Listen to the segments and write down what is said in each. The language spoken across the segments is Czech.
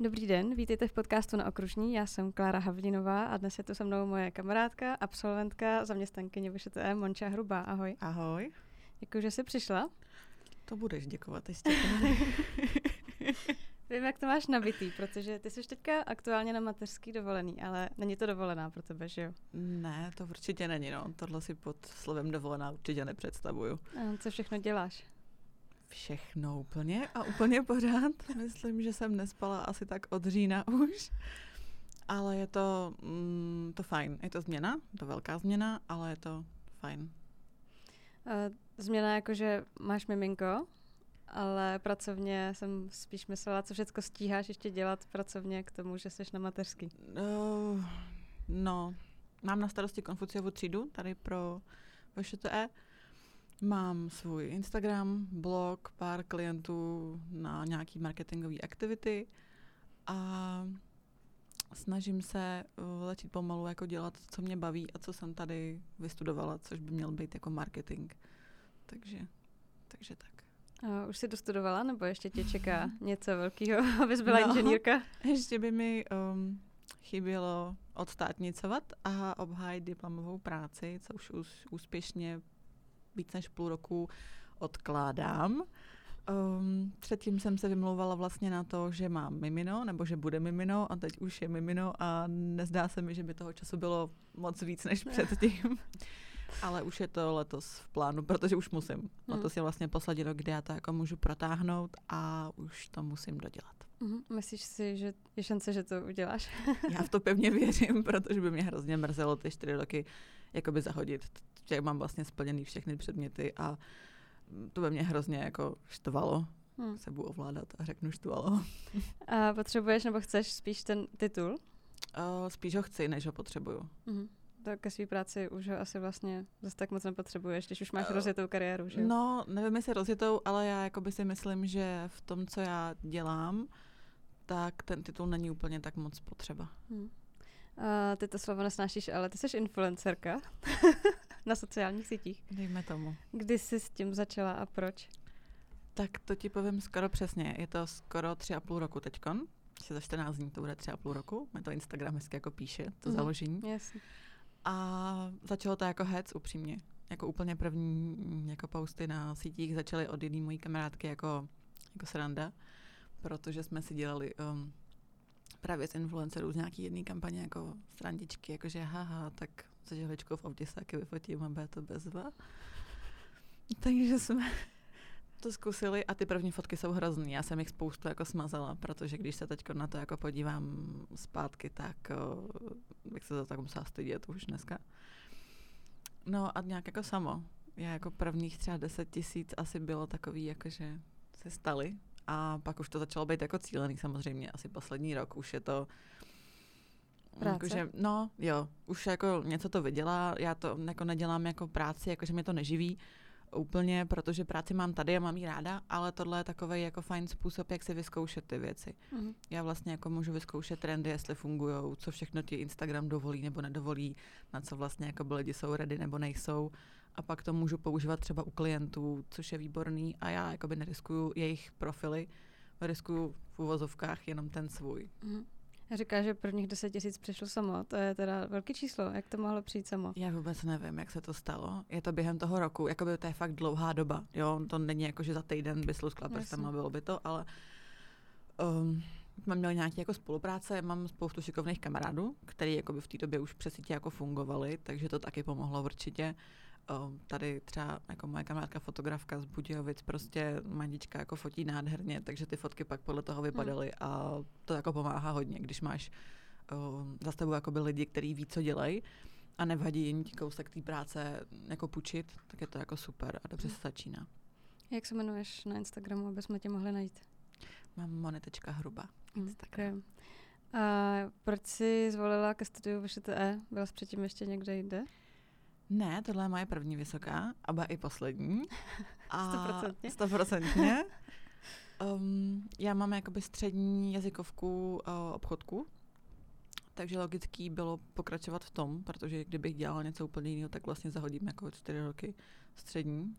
Dobrý den, vítejte v podcastu na Okružní. Já jsem Klára Havlinová a dnes je tu se mnou moje kamarádka, absolventka, zaměstnankyně VŠTE Monča Hrubá. Ahoj. Ahoj. Děkuji, že jsi přišla. To budeš děkovat ještě. Vím, jak to máš nabitý, protože ty jsi teďka aktuálně na mateřský dovolený, ale není to dovolená pro tebe, že jo? Ne, to určitě není, no. Tohle si pod slovem dovolená určitě nepředstavuju. A co všechno děláš? Všechno úplně a úplně pořád. Myslím, že jsem nespala asi tak od října už. Ale je to, mm, to fajn. Je to změna, to velká změna, ale je to fajn. Změna jako, že máš miminko, ale pracovně jsem spíš myslela, co všechno stíháš ještě dělat pracovně k tomu, že jsi na mateřský. Uh, no, mám na starosti Konfuciovu třídu tady pro VŠTE. Mám svůj Instagram, blog, pár klientů na nějaký marketingové aktivity a snažím se začít pomalu jako dělat, co mě baví a co jsem tady vystudovala, což by měl být jako marketing. Takže, takže tak. A už jsi dostudovala, nebo ještě tě čeká něco velkého, abys byla no, inženýrka? Ještě by mi um, chybělo odstátnicovat a obhájit diplomovou práci, co už, už úspěšně víc než půl roku odkládám. Um, předtím jsem se vymlouvala vlastně na to, že mám mimino, nebo že bude mimino a teď už je mimino a nezdá se mi, že by toho času bylo moc víc než předtím. Ale už je to letos v plánu, protože už musím. Hmm. Letos je vlastně poslední rok, kdy já to jako můžu protáhnout a už to musím dodělat. Mm-hmm. Myslíš si, že je šance, že to uděláš? já v to pevně věřím, protože by mě hrozně mrzelo ty čtyři roky jakoby zahodit. Že mám vlastně splněný všechny předměty a to by mě hrozně jako štvalo. Hmm. Se budu ovládat a řeknu štvalo. a potřebuješ nebo chceš spíš ten titul? Uh, spíš ho chci, než ho potřebuju. Mm-hmm to ke své práci už ho asi vlastně zase tak moc nepotřebuješ, když už máš uh, rozjetou kariéru, že No, nevím jestli rozjetou, ale já jakoby si myslím, že v tom, co já dělám, tak ten titul není úplně tak moc potřeba. Hmm. Uh, ty to slovo nesnášíš, ale ty jsi influencerka na sociálních sítích. Dejme tomu. Kdy jsi s tím začala a proč? Tak to ti povím skoro přesně. Je to skoro tři a půl roku teďkon. Za 14 dní to bude tři a půl roku. Mě to Instagram hezky jako píše, to mm. založení. Jasně. A začalo to jako hec, upřímně. Jako úplně první jako posty na sítích začaly od jedné mojí kamarádky jako, jako sranda, protože jsme si dělali um, právě z influencerů z nějaký jedné kampaně jako srandičky, jakože haha, tak se žehličkou v autě se vyfotím a bude to bezva. Takže jsme to zkusili a ty první fotky jsou hrozný. Já jsem jich spoustu jako smazala, protože když se teď na to jako podívám zpátky, tak o, bych se to tak musela stydět už dneska. No a nějak jako samo. Já jako prvních třeba 10 tisíc asi bylo takový, jakože se staly a pak už to začalo být jako cílený samozřejmě. Asi poslední rok už je to Jakože, no jo, už jako něco to vydělá, já to jako nedělám jako práci, jakože mě to neživí, úplně, protože práci mám tady a mám ji ráda, ale tohle je takový jako fajn způsob, jak si vyzkoušet ty věci. Mm-hmm. Já vlastně jako můžu vyzkoušet trendy, jestli fungují, co všechno ti Instagram dovolí nebo nedovolí, na co vlastně jako lidi jsou ready nebo nejsou. A pak to můžu používat třeba u klientů, což je výborný a já jakoby neriskuju jejich profily, riskuju v uvozovkách jenom ten svůj. Mm-hmm. Říká, že prvních 10 tisíc přišlo samo. To je teda velký číslo. Jak to mohlo přijít samo? Já vůbec nevím, jak se to stalo. Je to během toho roku. Jakoby to je fakt dlouhá doba. Jo, to není jako, že za týden by sluskla prstama, bylo by to, ale um, jsme měli nějaké jako spolupráce, mám spoustu šikovných kamarádů, který jakoby v té době už přes jako fungovali, takže to taky pomohlo určitě tady třeba jako moje kamarádka fotografka z Budějovic, prostě mandička jako fotí nádherně, takže ty fotky pak podle toho vypadaly hmm. a to jako pomáhá hodně, když máš za tebou jako by lidi, kteří ví, co dělají a nevadí jim ti kousek té práce jako půjčit, tak je to jako super a dobře hmm. se začíná. Jak se jmenuješ na Instagramu, aby jsme tě mohli najít? Mám monetečka hruba. Hmm, Instagram. Okay. A proč jsi zvolila ke studiu VŠTE? Byla jsi předtím ještě někde jinde? Ne, tohle je moje první vysoká, aba i poslední. Stoprocentně? Stoprocentně. um, já mám jakoby střední jazykovku uh, obchodku, takže logický bylo pokračovat v tom, protože kdybych dělala něco úplně jiného, tak vlastně zahodím jako čtyři roky střední.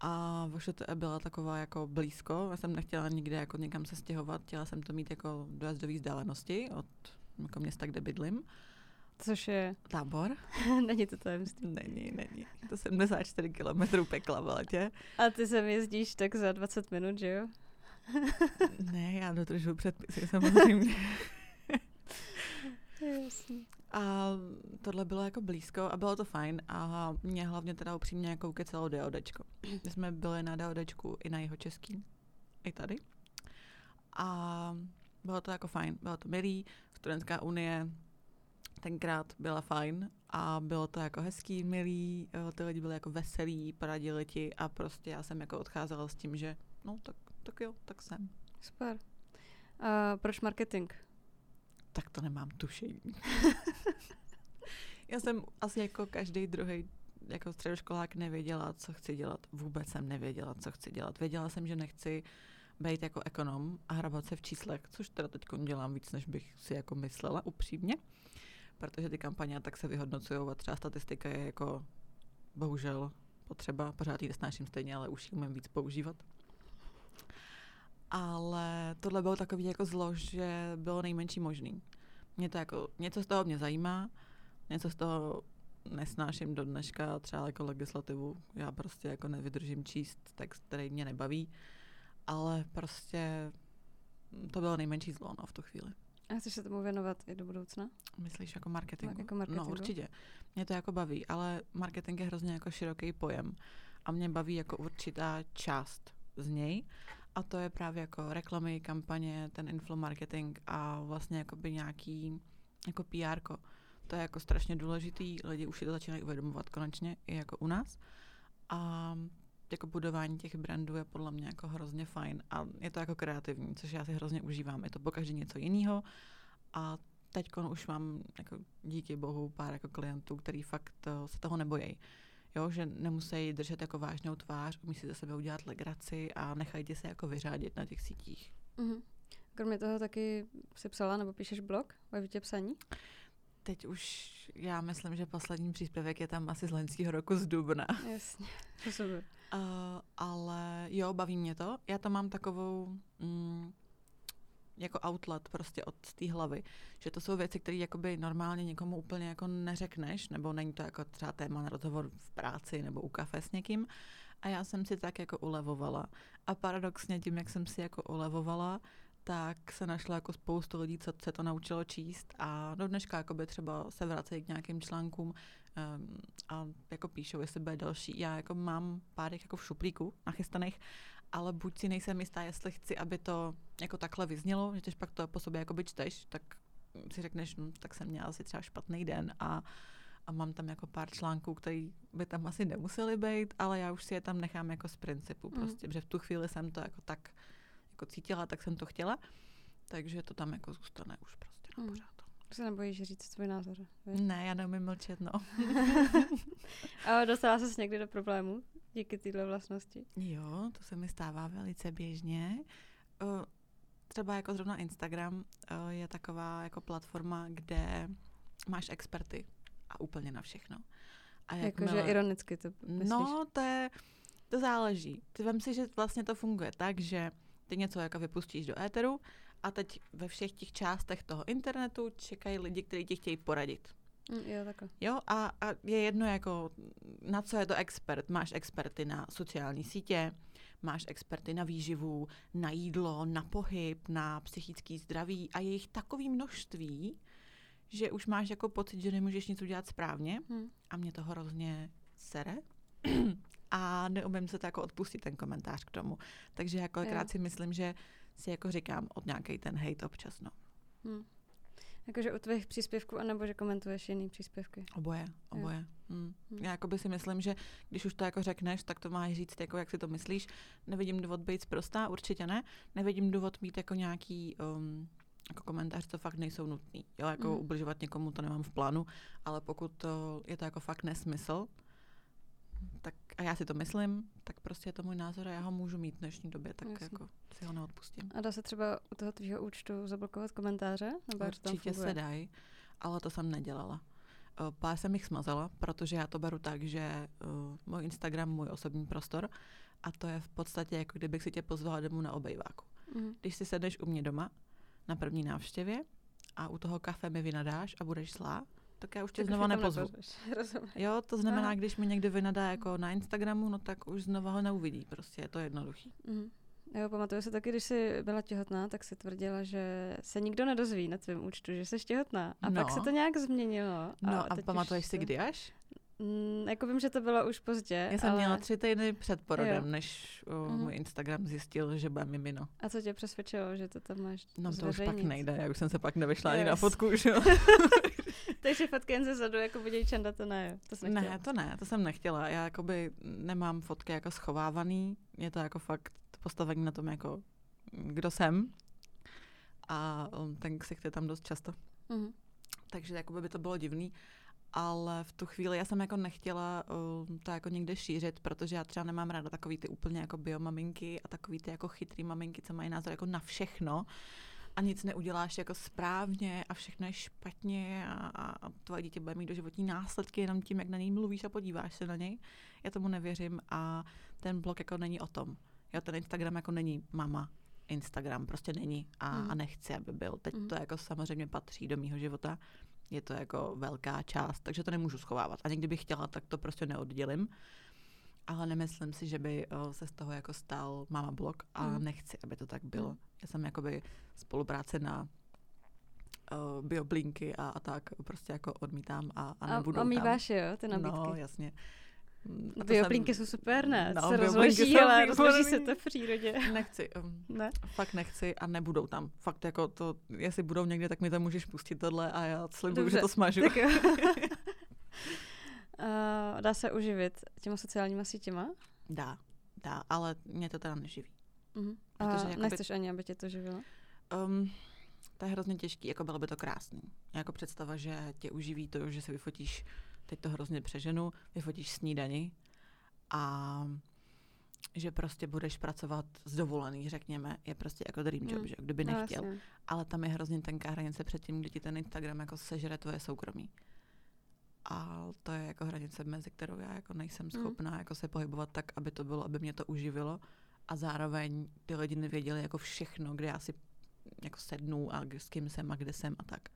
A VŠTE byla taková jako blízko. Já jsem nechtěla nikde jako někam se stěhovat, chtěla jsem to mít jako dojazdový vzdálenosti od jako města, kde bydlím. Což je? Tábor. není to tajemství. Není, není. To 74 kilometrů pekla v letě. A ty sem jezdíš tak za 20 minut, že jo? ne, já dodržuji předpisy samozřejmě. Jasně. A tohle bylo jako blízko a bylo to fajn a mě hlavně teda upřímně jako ukecelo DODčko. My jsme byli na DODčku i na jeho český, i tady. A bylo to jako fajn, bylo to milý, studentská unie tenkrát byla fajn a bylo to jako hezký, milý, eh, ty lidi byli jako veselí, poradili ti a prostě já jsem jako odcházela s tím, že no tak, tak jo, tak jsem. Super. A proč marketing? Tak to nemám tušení. Já jsem asi jako každý druhý jako středoškolák nevěděla, co chci dělat. Vůbec jsem nevěděla, co chci dělat. Věděla jsem, že nechci být jako ekonom a hrabat se v číslech, což teda teď dělám víc, než bych si jako myslela, upřímně. Protože ty kampaně tak se vyhodnocují a třeba statistika je jako bohužel potřeba, pořád ji nesnáším stejně, ale už ji umím víc používat. Ale tohle bylo takový jako zlo, že bylo nejmenší možný. Mě to jako, něco z toho mě zajímá, něco z toho nesnáším do dneška, třeba jako legislativu. Já prostě jako nevydržím číst text, který mě nebaví, ale prostě to bylo nejmenší zlo no, v tu chvíli. A chceš se tomu věnovat i do budoucna? Myslíš jako marketingu? Jako marketingu? No určitě. Mě to jako baví, ale marketing je hrozně jako široký pojem a mě baví jako určitá část z něj a to je právě jako reklamy, kampaně, ten inflow marketing a vlastně jakoby nějaký jako PR. To je jako strašně důležitý, lidi už si to začínají uvědomovat konečně i jako u nás. A jako budování těch brandů je podle mě jako hrozně fajn a je to jako kreativní, což já si hrozně užívám. Je to pokaždé něco jiného a teď už mám jako díky bohu pár jako klientů, který fakt eh, se toho nebojí jo, že nemusí držet jako vážnou tvář, umí si ze sebe udělat legraci a nechají se jako vyřádit na těch sítích. Mm-hmm. Kromě toho taky si psala nebo píšeš blog ve psaní? Teď už já myslím, že poslední příspěvek je tam asi z loňského roku z Dubna. Jasně, to super. Uh, ale jo, baví mě to. Já to mám takovou, mm, jako outlet prostě od té hlavy. Že to jsou věci, které jakoby normálně někomu úplně jako neřekneš, nebo není to jako třeba téma na rozhovor v práci nebo u kafe s někým. A já jsem si tak jako ulevovala. A paradoxně tím, jak jsem si jako ulevovala, tak se našla jako spoustu lidí, co se to naučilo číst a do dneška jakoby třeba se vracejí k nějakým článkům um, a jako píšou, jestli bude další. Já jako mám pár jako v šuplíku nachystaných ale buď si nejsem jistá, jestli chci, aby to jako takhle vyznělo, že když pak to po sobě jako čteš, tak si řekneš, no, tak jsem měla asi třeba špatný den a, a mám tam jako pár článků, které by tam asi nemusely být, ale já už si je tam nechám jako z principu mm. prostě, protože v tu chvíli jsem to jako tak jako cítila, tak jsem to chtěla, takže to tam jako zůstane už prostě na mm. Se nebojíš říct svůj názor? Ne, já neumím mlčet, no. a dostala se někdy do problému díky téhle vlastnosti? Jo, to se mi stává velice běžně. Třeba jako zrovna Instagram je taková jako platforma, kde máš experty a úplně na všechno. A Jakože ironicky to myslíš? No, to je, to záleží. Ty vem si, že vlastně to funguje tak, že ty něco jako vypustíš do éteru a teď ve všech těch částech toho internetu čekají lidi, kteří ti chtějí poradit. Mm, jo, takhle. Jo, a, a je jedno, jako, na co je to expert. Máš experty na sociální sítě, máš experty na výživu, na jídlo, na pohyb, na psychický zdraví a je jich takový množství, že už máš jako pocit, že nemůžeš nic udělat správně hmm. a mě to hrozně sere. a neumím se to jako odpustit ten komentář k tomu. Takže jako si myslím, že si jako říkám od nějaký ten hate občas, no. Hmm. Jakože u tvých příspěvků, anebo že komentuješ jiný příspěvky? Oboje, oboje. Hmm. Hmm. Já jako by si myslím, že když už to jako řekneš, tak to máš říct, jako jak si to myslíš. Nevidím důvod být zprostá, určitě ne. Nevidím důvod mít jako nějaký um, jako komentář, co fakt nejsou nutný. Jo, jako hmm. ubližovat někomu to nemám v plánu, ale pokud to je to jako fakt nesmysl, tak a já si to myslím, tak prostě je to můj názor a já ho můžu mít v dnešní době, tak Jasně. jako si ho neodpustím. A dá se třeba u toho tvýho účtu zablokovat komentáře? Nebo Určitě se dají, ale to jsem nedělala. pár jsem jich smazala, protože já to beru tak, že uh, můj Instagram, můj osobní prostor a to je v podstatě jako kdybych si tě pozvala domů na obejváku. Mhm. Když si sedneš u mě doma na první návštěvě a u toho kafe mi vynadáš a budeš zlá, tak já už tě znova nepozvu. Jo, to znamená, Aha. když mi někdo vynadá jako na Instagramu, no tak už znova ho neuvidí. Prostě je to jednoduchý. Mhm. Jo, pamatuju si taky, když jsi byla těhotná, tak si tvrdila, že se nikdo nedozví na tvém účtu, že jsi těhotná. A pak No. se to nějak změnilo. No a, pamatuješ si to- kdy až? Mm, jako vím, že to bylo už pozdě, Já jsem ale... měla tři týdny před porodem, Jo. než o, Mhm. můj Instagram zjistil, že bude mimino. A co tě přesvědčilo, že to tam máš No to už pak zveřejnit? nejde, já už jsem se pak nevyšla ani Jo, na fotku, už jo. Takže fotky jen ze zadu, jako vidějí čanda, to ne, to jsi nechtěla. Ne, to ne, to jsem nechtěla. Já jakoby nemám fotky jako schovávaný, je to jako fakt postavení na tom jako kdo jsem. A um, ten ksicht je tam dost často. Mhm. Takže jakoby by to bylo divný. Ale v tu chvíli já jsem jako nechtěla uh, to jako někde šířit, protože já třeba nemám ráda takový ty úplně jako biomaminky a takový ty jako chytrý maminky, co mají názor jako na všechno a nic neuděláš jako správně a všechno je špatně a, a, tvoje dítě bude mít doživotní následky jenom tím, jak na něj mluvíš a podíváš se na něj. Já tomu nevěřím a ten blog jako není o tom. Jo, ten Instagram jako není mama Instagram, prostě není a, Mhm. a nechci, aby byl. Teď Mhm. to jako samozřejmě patří do mýho života, je to jako velká část, takže to nemůžu schovávat. A někdy bych chtěla, tak to prostě neoddělím. Ale nemyslím si, že by o, se z toho jako stal mama blog a Mhm. nechci, aby to tak bylo. Mhm. Já jsem jakoby spolupráce na uh, bioblinky a, a tak prostě jako odmítám a, a A, nebudou a tam. mýváš je, jo, ty nabídky. No, jasně. Mm, a Bioplinky jsem- jsou super, ne? No, se rozloží, ale rozloží se to v přírodě. Nechci, um, Ne? fakt nechci a nebudou tam. Fakt jako to, jestli budou někde, tak mi tam můžeš pustit tohle a já slibuju, Dobře, že to smažu. Tak jo. uh, dá se uživit těma sociálníma sítěma? Dá, dá, ale mě to teda neživí. Mhm. Protože A jakoby- nechceš ani, aby tě to živilo? Um, to je hrozně těžký, jako bylo by to krásný. Jako představa, že tě uživí to, že si vyfotíš, teď to hrozně přeženu, vyfotíš snídani a že prostě budeš pracovat z dovolený, řekněme, je prostě jako dream job, Mm. že kdyby No, nechtěl. jasně. Ale tam je hrozně tenká hranice před tím, kdy ti ten Instagram jako sežere tvoje soukromí. A to je jako hranice, mezi kterou já jako nejsem Mm. schopná jako se pohybovat tak, aby to bylo, aby mě to uživilo. A zároveň ty lidi nevěděli jako všechno, kde já si jako sednu a s kým jsem a kde jsem a tak.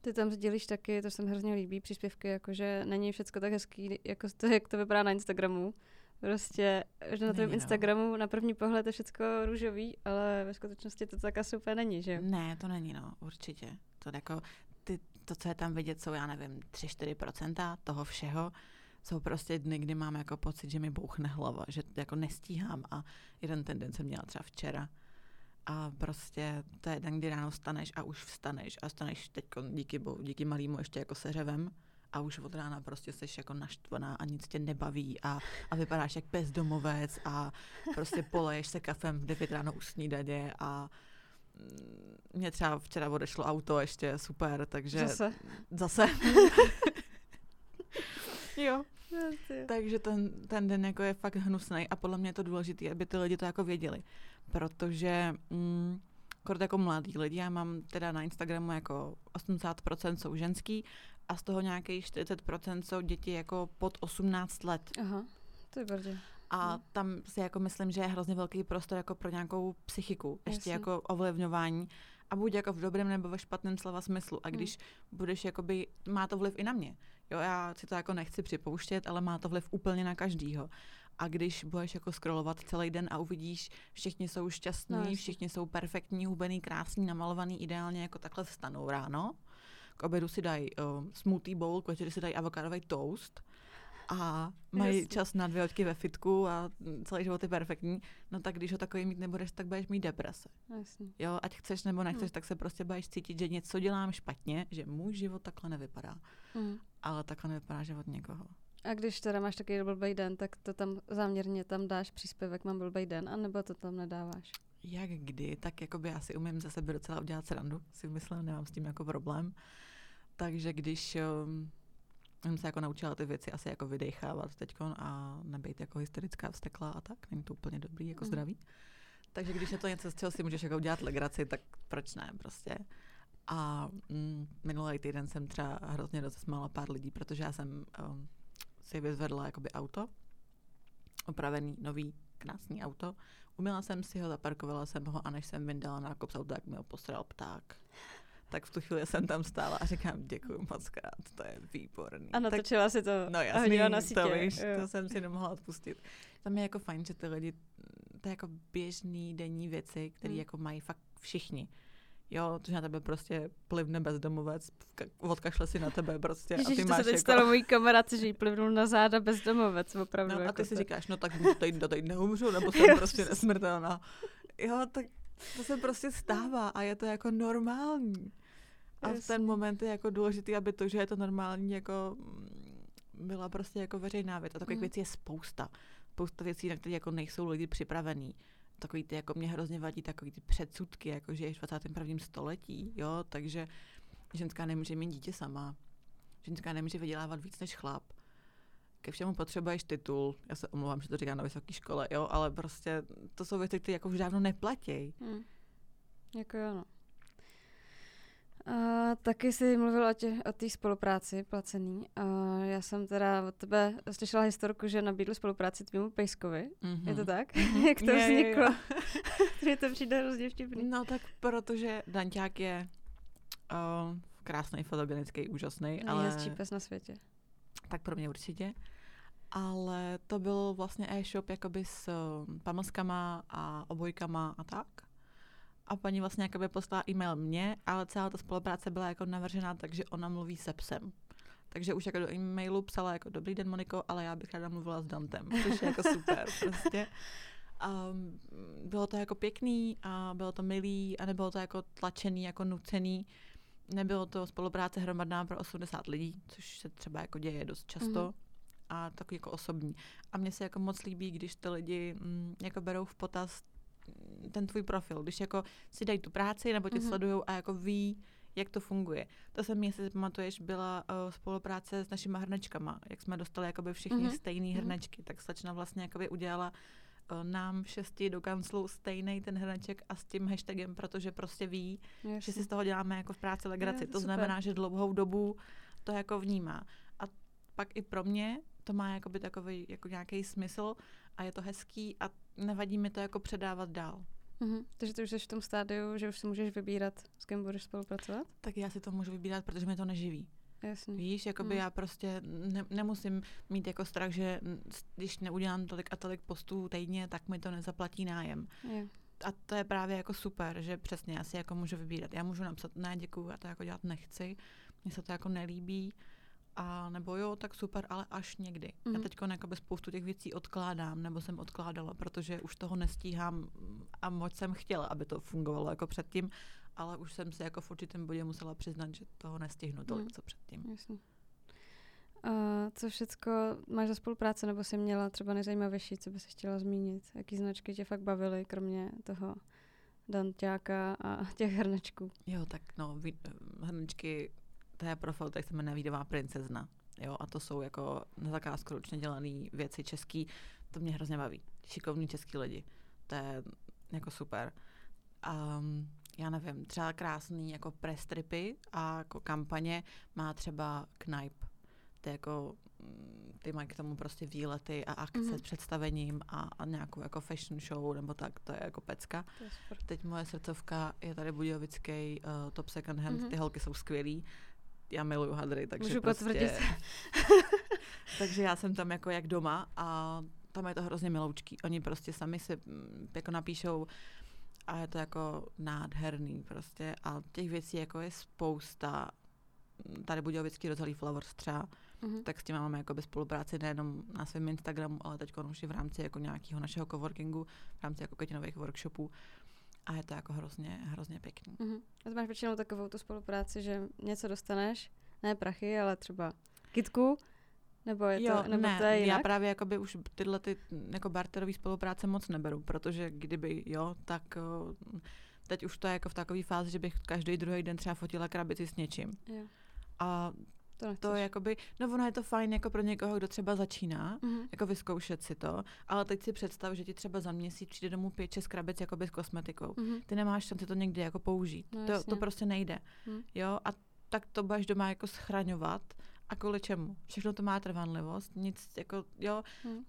Ty tam sdílíš taky, to se mi hrozně líbí, příspěvky, jakože není všecko tak hezký, jako to, jak to vypadá na Instagramu. Prostě, že na Není, no. Instagramu na první pohled je všecko růžový, ale ve skutečnosti to tak asi úplně není, že? Ne, to není, no, určitě. To jako, ty, to, co je tam vidět, jsou, já nevím, 3-4% toho všeho. Jsou prostě dny, kdy mám jako pocit, že mi bouchne hlava, že jako nestíhám a jeden ten den jsem měla třeba včera. A prostě to je den, kdy ráno vstaneš a už vstaneš a vstaneš teď díky, bohu, díky malýmu ještě jako seřevem a už od rána prostě jsi jako naštvaná a nic tě nebaví a, a vypadáš jak bezdomovec a prostě poleješ se kafem v 9 ráno u snídaně a mm, mě třeba včera odešlo auto ještě super, takže Zase. zase. jo. Tak. Takže ten, ten den jako je fakt hnusný a podle mě je to důležité, aby ty lidi to jako věděli. Protože mm, kort jako mladý lidi, já mám teda na Instagramu jako 80% jsou ženský a z toho nějakých 40% jsou děti jako pod 18 let. Aha, to je brdě. A Hmm. tam si jako myslím, že je hrozně velký prostor jako pro nějakou psychiku, ještě Jasně. jako ovlivňování. A buď jako v dobrém nebo ve špatném slova smyslu. A Hmm. když budeš jakoby, má to vliv i na mě. Jo, já si to jako nechci připouštět, ale má to vliv úplně na každýho. A když budeš jako scrollovat celý den a uvidíš, všichni jsou šťastní, No, všichni jsou perfektní, hubený, krásný, namalovaný, ideálně jako takhle vstanou ráno. K obědu si dají uh, smoothie bowl, k večeři si dají avokádový toast a mají Jasně. čas na dvě hoďky ve fitku a celý život je perfektní, no tak když ho takový mít nebudeš, tak budeš mít deprese. Jasně. Jo, ať chceš nebo nechceš, Hmm. tak se prostě budeš cítit, že něco dělám špatně, že můj život takhle nevypadá. Mhm. Ale takhle nevypadá život někoho. A když teda máš takový blbý den, tak to tam záměrně tam dáš příspěvek, mám blbý den, anebo to tam nedáváš? Jak kdy, tak jakoby já si umím za sebe docela udělat srandu, si myslím, nemám s tím jako problém. Takže když um, jsem se jako naučila ty věci asi jako vydechávat teď a nebejt jako hysterická vztekla a tak, není to úplně dobrý jako zdraví. Takže když je to něco, z čeho si můžeš jako udělat legraci, tak proč ne prostě. A mm, minulý týden jsem třeba hrozně rozesmála pár lidí, protože já jsem um, si vyzvedla jakoby auto, opravený, nový, krásný auto. Umila jsem si ho, zaparkovala jsem ho a než jsem vyndala nákup z auta, tak mi ho postral pták. Tak v tu chvíli jsem tam stála a říkám, děkuji moc krát, to je výborný. A natočila tak, si to no, a jasný, na sítě. To, víš, jo. to jsem si nemohla odpustit. Tam je jako fajn, že ty lidi, to je jako běžný denní věci, které Hmm. jako mají fakt všichni. Jo, že na tebe prostě plivne bezdomovec, ka- odkašle si na tebe prostě Ježiš, a ty to máš se teď jako... stalo mojí kamarádce, že jí plivnul na záda bezdomovec, opravdu. No a jako ty si to. říkáš, no tak buď tady, do tady neumřu, nebo jsem prostě nesmrtelná. Jo, tak to se prostě stává a je to jako normální. A v ten moment je jako důležitý, aby to, že je to normální, jako mm, byla prostě jako veřejná věc. A takových Mhm. věcí je spousta. Spousta věcí, na které jako nejsou lidi připravení. Takový ty, jako mě hrozně vadí, takový ty předsudky, jako že je v 21. století, jo, takže ženská nemůže mít dítě sama. Ženská nemůže vydělávat víc než chlap. Ke všemu potřebuješ titul. Já se omlouvám, že to říkám na vysoké škole, jo, ale prostě to jsou věci, které jako už dávno neplatí. Hmm. Jako jo, no. A taky jsi mluvil o té o té spolupráci placený. A já jsem teda od tebe slyšela historku, že nabídl spolupráci tvýmu pejskovi. Mm-hmm. Je to tak? Mhm. Jak to Je, je, je. vzniklo? Mně to přijde hrozně vtipný. No tak protože Danťák je uh, krásný, fotogenický, úžasný, ale Nejhezčí pes na světě. tak pro mě určitě. Ale to byl vlastně e-shop jakoby s pamlskama a obojkama a tak. A paní vlastně jakoby poslala e-mail mě, ale celá ta spolupráce byla jako navržená, takže ona mluví se psem. Takže už jako do e-mailu psala jako dobrý den Moniko, ale já bych ráda mluvila s Dantem, což je jako super prostě. A bylo to jako pěkný a bylo to milý a nebylo to jako tlačený, jako nucený. Nebylo to spolupráce hromadná pro 80 lidí, což se třeba jako děje dost často. Mhm. A takový jako osobní. A mně se jako moc líbí, když ty lidi mm, jako berou v potaz ten tvůj profil, když jako si dají tu práci nebo tě Mhm. mm-hmm. sledují a jako ví, jak to funguje. To jsem, jestli si pamatuješ, byla uh, spolupráce s našimi hrnečkama, jak jsme dostali jakoby všichni Mhm. mm-hmm. stejný Mhm. hrnečky, tak slečna vlastně jakoby udělala uh, nám šesti do kanclu stejný ten hrneček a s tím hashtagem, protože prostě ví, že si z toho děláme jako v práci legraci. To super. znamená, že dlouhou dobu to jako vnímá. A pak i pro mě to má jakoby takový jako nějaký smysl a je to hezký a nevadí mi to jako předávat dál. Mhm. Takže ty už jsi v tom stádiu, že už si můžeš vybírat, s kým budeš spolupracovat? Tak já si to můžu vybírat, protože mě to neživí. Jasně. Víš, jakoby Mm. já prostě ne, nemusím mít jako strach, že když neudělám tolik a tolik postů týdně, tak mi to nezaplatí nájem. Jo. A to je právě jako super, že přesně já si jako můžu vybírat. Já můžu napsat, ne, děkuju, já to jako dělat nechci, mně se to jako nelíbí, a nebo jo, tak super, ale až někdy. Mm-hmm. Já Mhm. teď jakoby spoustu těch věcí odkládám, nebo jsem odkládala, protože už toho nestíhám mm, a moc jsem chtěla, aby to fungovalo jako předtím, ale už jsem si jako v určitém bodě musela přiznat, že toho nestihnu tolik, Mm. co předtím. Jasně. A co všecko máš za spolupráce, nebo jsi měla třeba nejzajímavější, co by se chtěla zmínit? Jaký značky tě fakt bavily, kromě toho danťáka a těch hrnečků? Jo, tak no, hrnečky, to je profil, který se jmenuje Vídová princezna. Jo, a to jsou jako na zakázku ručně dělané věci český. To mě hrozně baví. Šikovní český lidi. To je jako super. Um, já nevím, třeba krásný jako press tripy a jako kampaně má třeba Knipe. To je jako, mm, ty mají k tomu prostě výlety a akce Mhm. s představením a, a nějakou jako fashion show nebo tak, to je jako pecka. Je. Teď moje srdcovka je tady Budějovický uh, top second hand, Mhm. mm-hmm. ty holky jsou skvělý. Já miluju hadry, takže Můžu prostě, potvrdit. takže já jsem tam jako jak doma a tam je to hrozně miloučký. Oni prostě sami si mm, jako napíšou a je to jako nádherný prostě a těch věcí jako je spousta. Tady Budějovický rozhalý Flowers třeba, Mhm. tak s tím máme jako spolupráci nejenom na svém Instagramu, ale teď už i v rámci jako nějakého našeho coworkingu, v rámci jako květinových workshopů. A je to jako hrozně, hrozně pěkný. Mhm. A ty máš většinou takovou tu spolupráci, že něco dostaneš, ne prachy, ale třeba kitku, nebo je to, nebo ne, to je jinak? já právě jakoby už tyhle ty jako barterové spolupráce moc neberu, protože kdyby jo, tak o, teď už to je jako v takové fázi, že bych každý druhý den třeba fotila krabici s něčím. Jo. A To, nechceš. To jakoby, no ono je to fajn jako pro někoho, kdo třeba začíná, Mhm. jako vyzkoušet si to, ale teď si představ, že ti třeba za měsíc přijde domů pět, šest krabic jakoby s kosmetikou. Mhm. Ty nemáš šanci to někdy jako použít. No, to, jasně. to prostě nejde. Hm. Jo, a tak to budeš doma jako schraňovat a kvůli čemu? Všechno to má trvanlivost, nic jako, jo, Hm.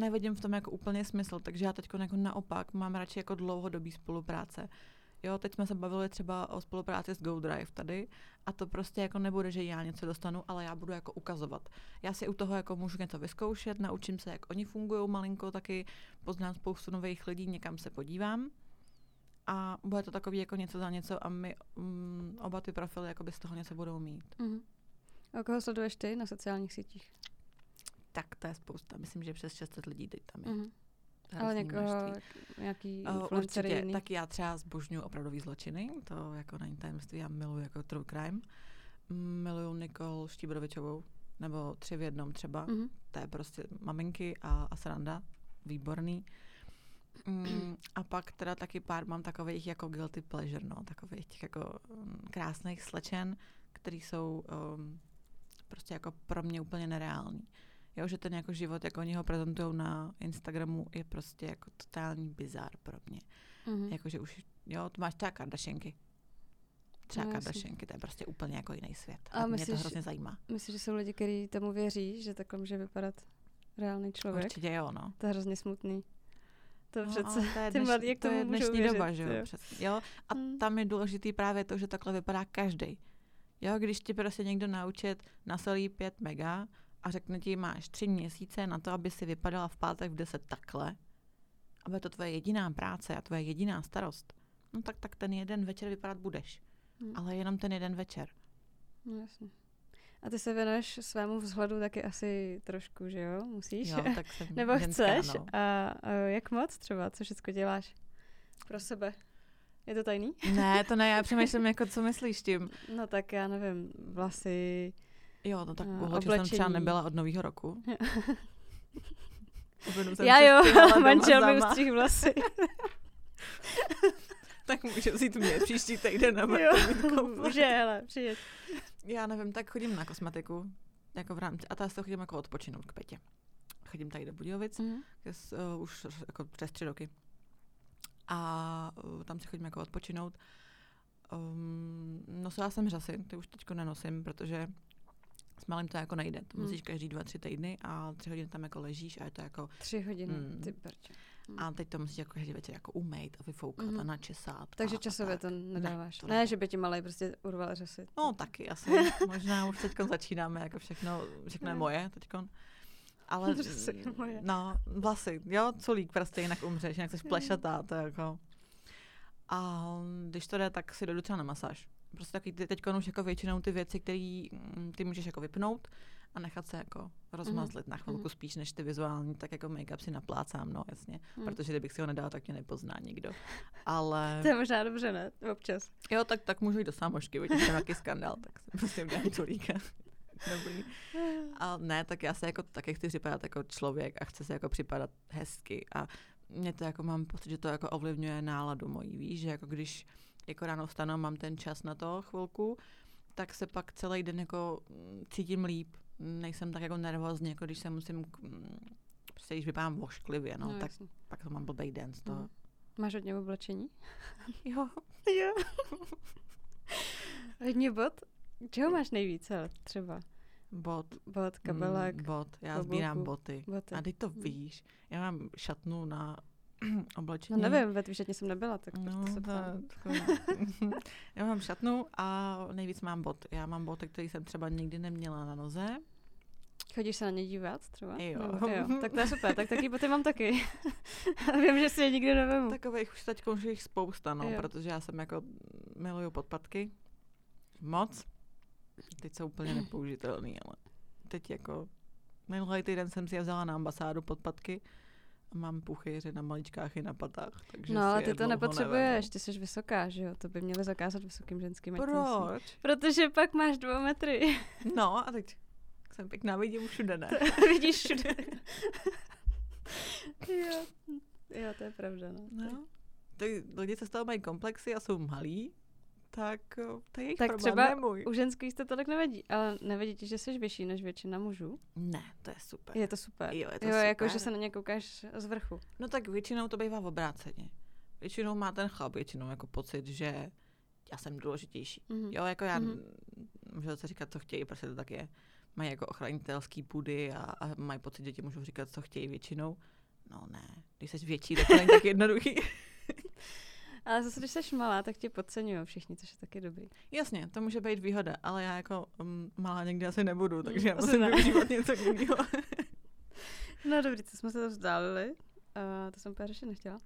nevidím v tom jako úplně smysl, takže já teď jako naopak mám radši jako dlouhodobý spolupráce. Jo, teď jsme se bavili třeba o spolupráci s GoDrive tady a to prostě jako nebude, že já něco dostanu, ale já budu jako ukazovat. Já si u toho jako můžu něco vyzkoušet, naučím se, jak oni fungují malinko, taky poznám spoustu nových lidí, někam se podívám a bude to takový jako něco za něco a my um, oba ty profily jako z toho něco budou mít. Mhm. A koho sleduješ ty na sociálních sítích? Tak to je spousta, myslím, že přes 600 lidí teď tam je. Mhm. Ale někoho, nějaký Uh, určitě, jiný? tak já třeba zbožňuji opravdový zločiny, to jako není tajemství, já miluji jako true crime. Miluju Nikol Štíbrovičovou, nebo tři v jednom třeba, Mhm. to je prostě maminky a, a sranda, výborný. Mm, a pak teda taky pár mám takových jako guilty pleasure, no, takových těch jako mm, krásných slečen, který jsou um, prostě jako pro mě úplně nereální. Jo, že ten jako život, jak oni ho prezentují na Instagramu, je prostě jako totální bizár pro mě. Mhm. Jakože už, jo, to máš třeba Kardashianky. Třeba No. Kardashianky, to je prostě úplně jako jiný svět. A A mě to hrozně zajímá. Myslíš, že jsou lidi, kteří tomu věří, že takhle může vypadat reálný člověk? Určitě jo, no. To je hrozně smutný. To No, přece, to je ty mladí, jak to je dnešní věřit, doba, že jo. jo? Přesně. jo? A Mm. tam je důležitý právě to, že takhle vypadá každý. Jo, když ti prostě někdo naučit nasolí 5 mega a řekne ti, máš tři měsíce na to, aby si vypadala v pátek v 10 takhle, aby je to tvoje jediná práce a tvoje jediná starost, no tak, tak ten jeden večer vypadat budeš. Mm. Ale jenom ten jeden večer. No jasně. A ty se věnuješ svému vzhledu taky asi trošku, že jo? Musíš? Jo, tak jsem Nebo ženská, chceš? No. A, a jak moc třeba? Co všechno děláš pro sebe? Je to tajný? Ne, to ne, já přemýšlím, jako co myslíš tím. No tak já nevím, vlasy. Jo, no tak A, u holčic jsem třeba nebyla od nového roku. Já jo, manžel mi ustřih vlasy. Tak může vzít mě příští týden na jo, může, hele, přijet. Já nevím, tak chodím na kosmetiku, jako v rámci, a tady se chodím jako odpočinout k Petě. Chodím tady do Budějovic, Mhm. kes, uh, už jako přes tři roky. A uh, tam si chodím jako odpočinout. Um, nosila jsem řasy, ty už teďko nenosím, protože s malým to jako nejde. To Hmm. musíš každý dva, tři týdny a tři hodiny tam jako ležíš a je to jako Tři hodiny, Mm. ty prče. Mm. a teď to musíš jako každý večer jako umýt a vyfoukat Mhm. a načesat. Takže a, časově a tak. to nedáváš. to Ne, ne. že by ti malej prostě urval řasy. No taky asi. Možná už teď začínáme, jako všechno, všechno je Ne. moje teď. Ale Řasy je moje. no, vlasy, jo, culík prostě jinak umřeš, jinak jsi plešatá, to je jako. A když to jde, tak si jdu třeba na masáž. Prostě taky ty teď už jako většinou ty věci, které ty můžeš jako vypnout a nechat se jako rozmazlit na chvilku Mhm. spíš než ty vizuální, tak jako make-up si naplácám, no jasně. Mm. Protože kdybych si ho nedala, tak mě nepozná nikdo. Ale To je možná dobře, ne? Občas. jo, tak, tak můžu jít do sámošky, vidíš, jsem nějaký skandál, tak si prostě udělám tulíka. Dobrý. A ne, tak já se jako taky chci připadat jako člověk a chci se jako připadat hezky a mě to jako mám pocit, že to jako ovlivňuje náladu mojí, víš, že jako když jako ráno vstanu a mám ten čas na to chvilku, tak se pak celý den jako mm, cítím líp. Nejsem tak jako nervózní, jako když se musím, mm, prostě když vypadám vošklivě, no, no tak jasně. pak to mám blbej den z toho. Mhm. Máš hodně oblečení? Jo. Jo. hodně bot? Čeho máš nejvíc, ale třeba? Bot. Bot, kabelek, Mm, bot. Já klobouku, sbírám boty. boty. A teď to Mm. víš. Já mám šatnu na No oblečení. nevím, ve tvýšetně jsem nebyla, tak No, proto se to, ptám. to, já mám šatnu a nejvíc mám bot. Já mám boty, které jsem třeba nikdy neměla na noze. Chodíš se na ně dívat třeba? Jo. Nebo, jo. Tak to je super, tak taky boty mám taky. Vím, že si je nikdy nevemu. Takových už teď už jich spousta, no, Jo. protože já jsem jako miluju podpatky. Moc. Teď jsou úplně nepoužitelný, ale teď jako minulý týden jsem si je vzala na ambasádu podpatky a mám puchyře na maličkách i na patách. Takže No ale ty to nepotřebuješ, nevemu. ty jsi vysoká, že jo? To by měli zakázat vysokým ženským. to. Proč? Protože pak máš dva metry. No a teď jsem pěkná, vidím všude, ne? Vidíš všude. jo. jo, to je pravda. No. No. Ty lidi, co z toho mají komplexy a jsou malí, tak o, to je jejich Tak problém, třeba ne můj. U ženských to tolik nevadí, ale nevadí ti, že jsi vyšší než většina mužů? Ne, to je super. Je to super. Jo, je to jo, super. jako, že se na ně koukáš z vrchu. No tak většinou to bývá v obráceně. Většinou má ten chlap většinou jako pocit, že já jsem důležitější. Mhm. Jo, jako já, Mhm. mm-hmm. můžu se říkat, co chtějí, prostě to tak je. Mají jako ochranitelský půdy a, a mají pocit, že ti můžou říkat, co chtějí většinou. No ne, když jsi větší, tak to není tak jednoduchý. Ale zase, když jsi malá, tak tě podceňují všichni, což je taky dobrý. Jasně, to může být výhoda, ale já jako um, malá někdy asi nebudu, takže já asi musím ne. využívat něco jiného. No dobrý, to jsme se to vzdálili. Uh, to jsem úplně řešit nechtěla.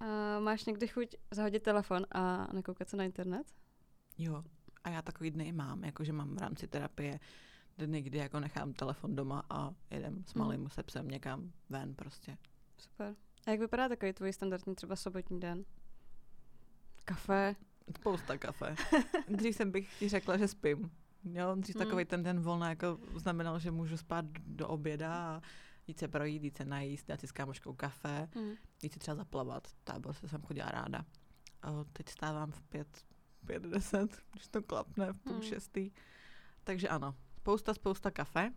Uh, máš někdy chuť zahodit telefon a nekoukat se na internet? jo, a já takový dny mám, jakože mám v rámci terapie dny, kdy jako nechám telefon doma a jedem s Mhm. malým se psem někam ven prostě. Super. A jak vypadá takový tvůj standardní třeba sobotní den? Kafe? Spousta kafe. Dřív jsem bych ti řekla, že spím. Jo, dřív Mm. takový ten den volna jako znamenal, že můžu spát do oběda a jít se projít, jít se najíst, dát si s kámoškou kafe, Hmm. jít si třeba zaplavat. Tábor se jsem chodila ráda. A teď stávám v pět, pět deset, když to klapne, v půl Mm. šestý. Takže ano, spousta, spousta kafe.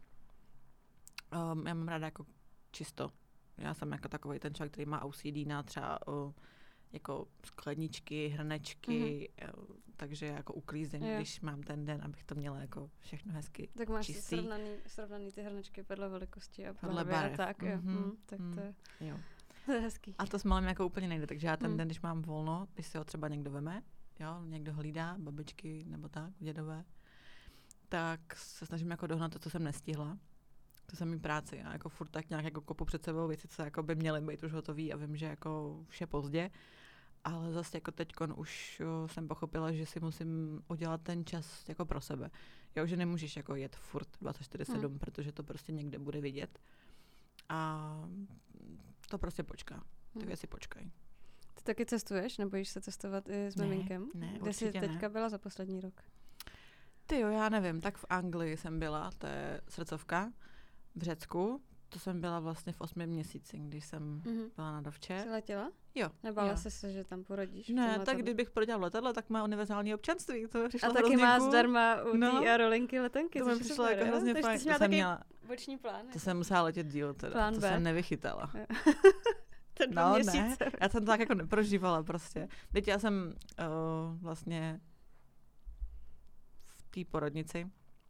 Um, já mám ráda jako čisto. Já jsem jako takový ten člověk, který má OCD na třeba uh, jako skladničky, hrnečky, mm-hmm. takže jako uklízím, Jo. když mám ten den, abych to měla jako všechno hezky. Tak máš Čistý. srovnaný, srovnaný ty hrnečky podle velikosti a Podle barvy a barev. tak, jo. Mhm, Mm, tak to je, Jo. to je hezký. A to s malým jako úplně nejde, takže já ten Mm. den, když mám volno, když si ho třeba někdo veme, jo, někdo hlídá, babičky nebo tak, dědové, tak se snažím jako dohnat to, co jsem nestihla. To jsem mý práci. Já jako furt tak nějak jako kopu před sebou věci, co jako by měly být už hotový a vím, že jako je pozdě. Ale zase jako teď už jsem pochopila, že si musím udělat ten čas jako pro sebe. Jo, že nemůžeš jako jet furt 24-7, Hmm. protože to prostě někde bude vidět. A to prostě počká. Ty Hmm. věci počkají. Ty taky cestuješ? Nebojíš se cestovat i s Ne, ne, Kde jsi určitě ne. teďka byla za poslední rok? Ty jo, já nevím, tak v Anglii jsem byla, to je srdcovka, v Řecku, to jsem byla vlastně v osmém měsíci, když jsem Mhm. byla na dovče. Jsi letěla? Jo. Nebála jsi se, že tam porodíš? v Ne, tak letadle? kdybych prodělal letadlo, tak má univerzální občanství, to přišlo A taky hrozně má zdarma u No. té aerolinky letenky, To mi přišlo jako hrozně fajn. To jsem taky měla, boční plán. to jsem musela letět díl teda, Plán to B. jsem nevychytala. Ten No, ne, já jsem to tak jako neprožívala prostě. Teď já jsem uh, vlastně v té porodnici,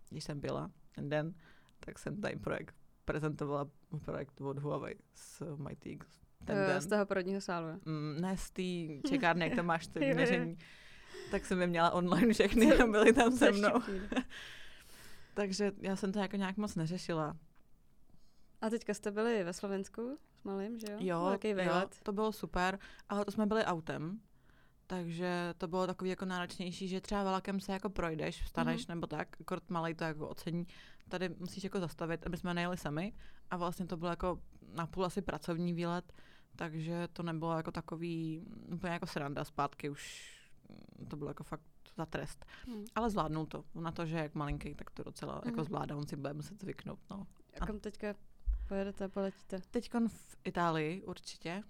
když jsem byla ten den, tak jsem tady projekt prezentovala projekt od Huawei s Mighty Eagles. Ten Eh, den. Z toho porodního sálu. Mm, ne z té čekárny, jak tam máš ty měření. Tak jsem je měla online všechny a byly tam se mnou. vtipný. Takže já jsem to jako nějak moc neřešila. A teďka jste byli ve Slovensku s malým, že jo? Jo, Velký jo, to bylo super, ale to jsme byli autem, takže to bylo takový jako náročnější, že třeba vlakem se jako projdeš, vstaneš Mhm. nebo tak, kort malej to jako ocení. Tady musíš jako zastavit, aby jsme nejeli sami a vlastně to bylo jako napůl asi pracovní výlet, takže to nebylo jako takový úplně jako sranda zpátky už to bylo jako fakt za trest. Hm. Ale zvládnul to. Na to, že jak malinký, tak to docela Mhm. jako zvládá, on si bude muset zvyknout. No. A kam teďka pojedete, poletíte? Teď v Itálii určitě.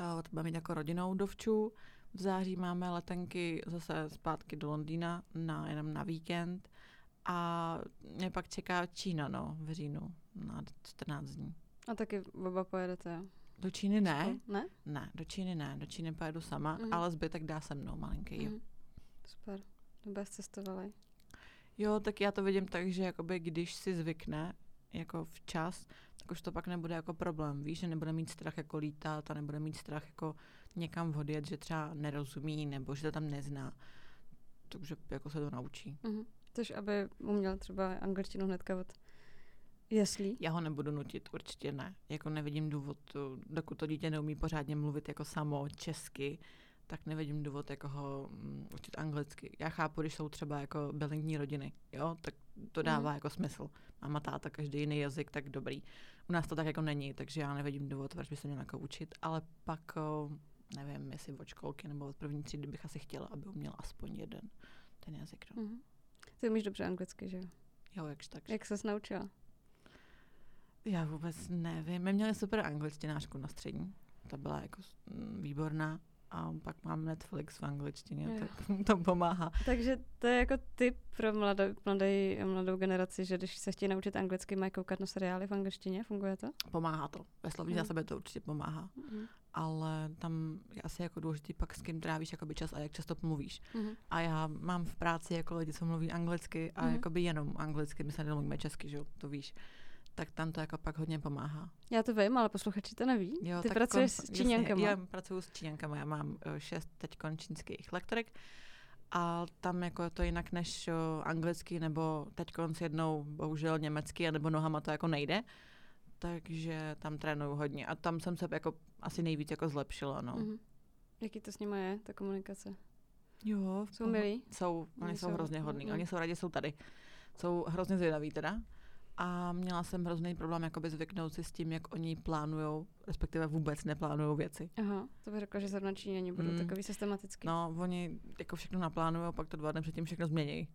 Uh, to budeme mít jako rodinou dovču. V září máme letenky zase zpátky do Londýna na, jenom na víkend. A mě pak čeká Čína, no, v říjnu na 14 dní. A taky oba pojedete, jo? Do Číny ne? Ne? ne, do Číny ne, do Číny pojedu sama, Mhm. ale zbytek dá se mnou malinký. Mhm. Super. Nebo cestovali. jo, tak já to vidím tak, že jakoby když si zvykne jako včas, tak už to pak nebude jako problém. Víš, že nebude mít strach jako lítat a nebude mít strach jako někam odjet, že třeba nerozumí nebo že to tam nezná. Takže jako se to naučí. Mhm. Což aby uměl třeba angličtinu hnedka od jeslí. Já ho nebudu nutit, určitě ne. Jako nevidím důvod, dokud to dítě neumí pořádně mluvit jako samo česky, tak nevidím důvod jako ho mm, učit anglicky. Já chápu, když jsou třeba jako bilingní rodiny, jo, tak to dává Mhm. jako smysl. Máma, táta, každý jiný jazyk, tak dobrý. U nás to tak jako není, takže já nevidím důvod, proč by se měl jako učit, ale pak, nevím, jestli od školky nebo od první třídy bych asi chtěla, aby uměl aspoň jeden ten jazyk. No. Mhm. Ty umíš dobře anglicky, že jo? Jo, jakž tak. Jak ses naučila? Já vůbec nevím. My měli super angličtinářku na střední. Ta byla jako mm, výborná. a pak mám Netflix v angličtině, Jo. tak to pomáhá. Takže to je jako tip pro mladou, mladý, mladou generaci, že když se chtějí naučit anglicky, mají koukat na seriály v angličtině, funguje to? Pomáhá to. Ve slovní Mhm. zásobě to určitě pomáhá. Mhm. Ale tam je asi jako důležitý pak s kým trávíš jakoby čas a jak často mluvíš. Mhm. A já mám v práci jako lidi, co mluví anglicky a Mhm. jakoby jenom anglicky, my se nemluvíme česky, že jo, to víš. Tak tam to jako pak hodně pomáhá. Já to vím, ale posluchači to neví. Jo, Ty pracuješ kon- s Číňankama. Jasně, já pracuji s Číňankama, já mám eh, šest teď čínských lektorek a tam jako je to jinak než o, anglicky nebo teď s jednou bohužel německy nebo nohama to jako nejde. Takže tam trénuju hodně a tam jsem se jako asi nejvíc jako zlepšila, no. Mhm. Jaký to s nimi je, ta komunikace? Jo, Jsou milí? Jsou, Oni oni jsou jsou- hrozně hodní. mhm. Oni jsou rádi, jsou tady. Jsou hrozně zvědaví teda. A měla jsem hrozný problém jakoby zvyknout si s tím, jak oni plánujou, respektive vůbec neplánujou věci. Aha, to bych řekla, že zrovna Číňani budou Mm. takový systematický. No, oni jako všechno naplánují, pak to dva dny předtím všechno změní.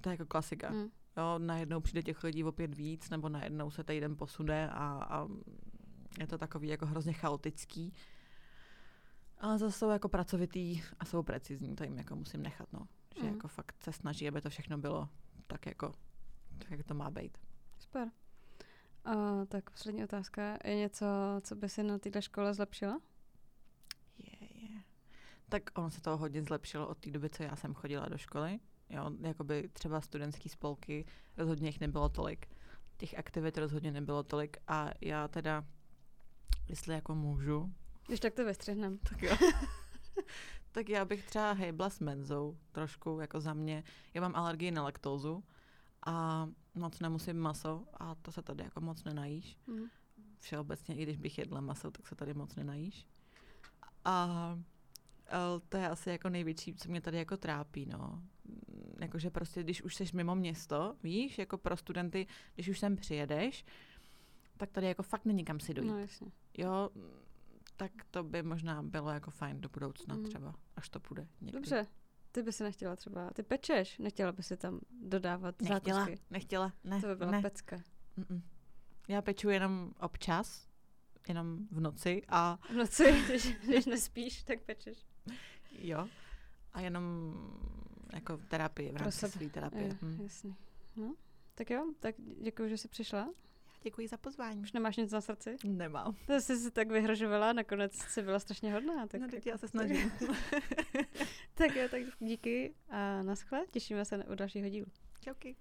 To je jako klasika. Mm. Jo, najednou přijde těch lidí opět víc, nebo najednou se týden posune a, a je to takový jako hrozně chaotický. Ale zase jsou jako pracovitý a jsou precizní, to jim jako musím nechat, no. Že Mhm. jako fakt se snaží, aby to všechno bylo tak jako, tak jak to má být. Super. A, tak poslední otázka. Je něco, co by si na této škole zlepšila? Je, je. Tak ono se toho hodně zlepšilo od té doby, co já jsem chodila do školy. Jo, jakoby třeba studentský spolky, rozhodně jich nebylo tolik. Těch aktivit rozhodně nebylo tolik a já teda, jestli jako můžu, Když tak to vystřihnem. tak jo. tak já bych třeba hejbla s menzou trošku, jako za mě. Já mám alergii na laktózu a moc nemusím maso a to se tady jako moc nenajíš. Mm. Všeobecně, i když bych jedla maso, tak se tady moc nenajíš. A, a to je asi jako největší, co mě tady jako trápí, no. Jakože prostě, když už seš mimo město, víš, jako pro studenty, když už sem přijedeš, tak tady jako fakt není kam si dojít. No jasně. Jo, tak to by možná bylo jako fajn do budoucna Mm. třeba, až to půjde někdy. Dobře. Ty by si nechtěla třeba, ty pečeš, nechtěla by si tam dodávat Nechtěla, zákusky. nechtěla, ne, To by byla ne. pecka. Mm-mm. Já peču jenom občas, jenom v noci a V noci, když, když nespíš, tak pečeš. jo, a jenom jako terapii, v rámci své terapie. Jo, Hm. jasný. No, tak jo, tak děkuji, že jsi přišla. Děkuji za pozvání. Už nemáš nic na srdci? Nemám. To jsi si tak vyhrožovala, nakonec jsi byla strašně hodná. Tak, no, teď jako- já se snažím. tak jo, tak díky a naschle. Těšíme se na, u dalšího dílu. Čauky.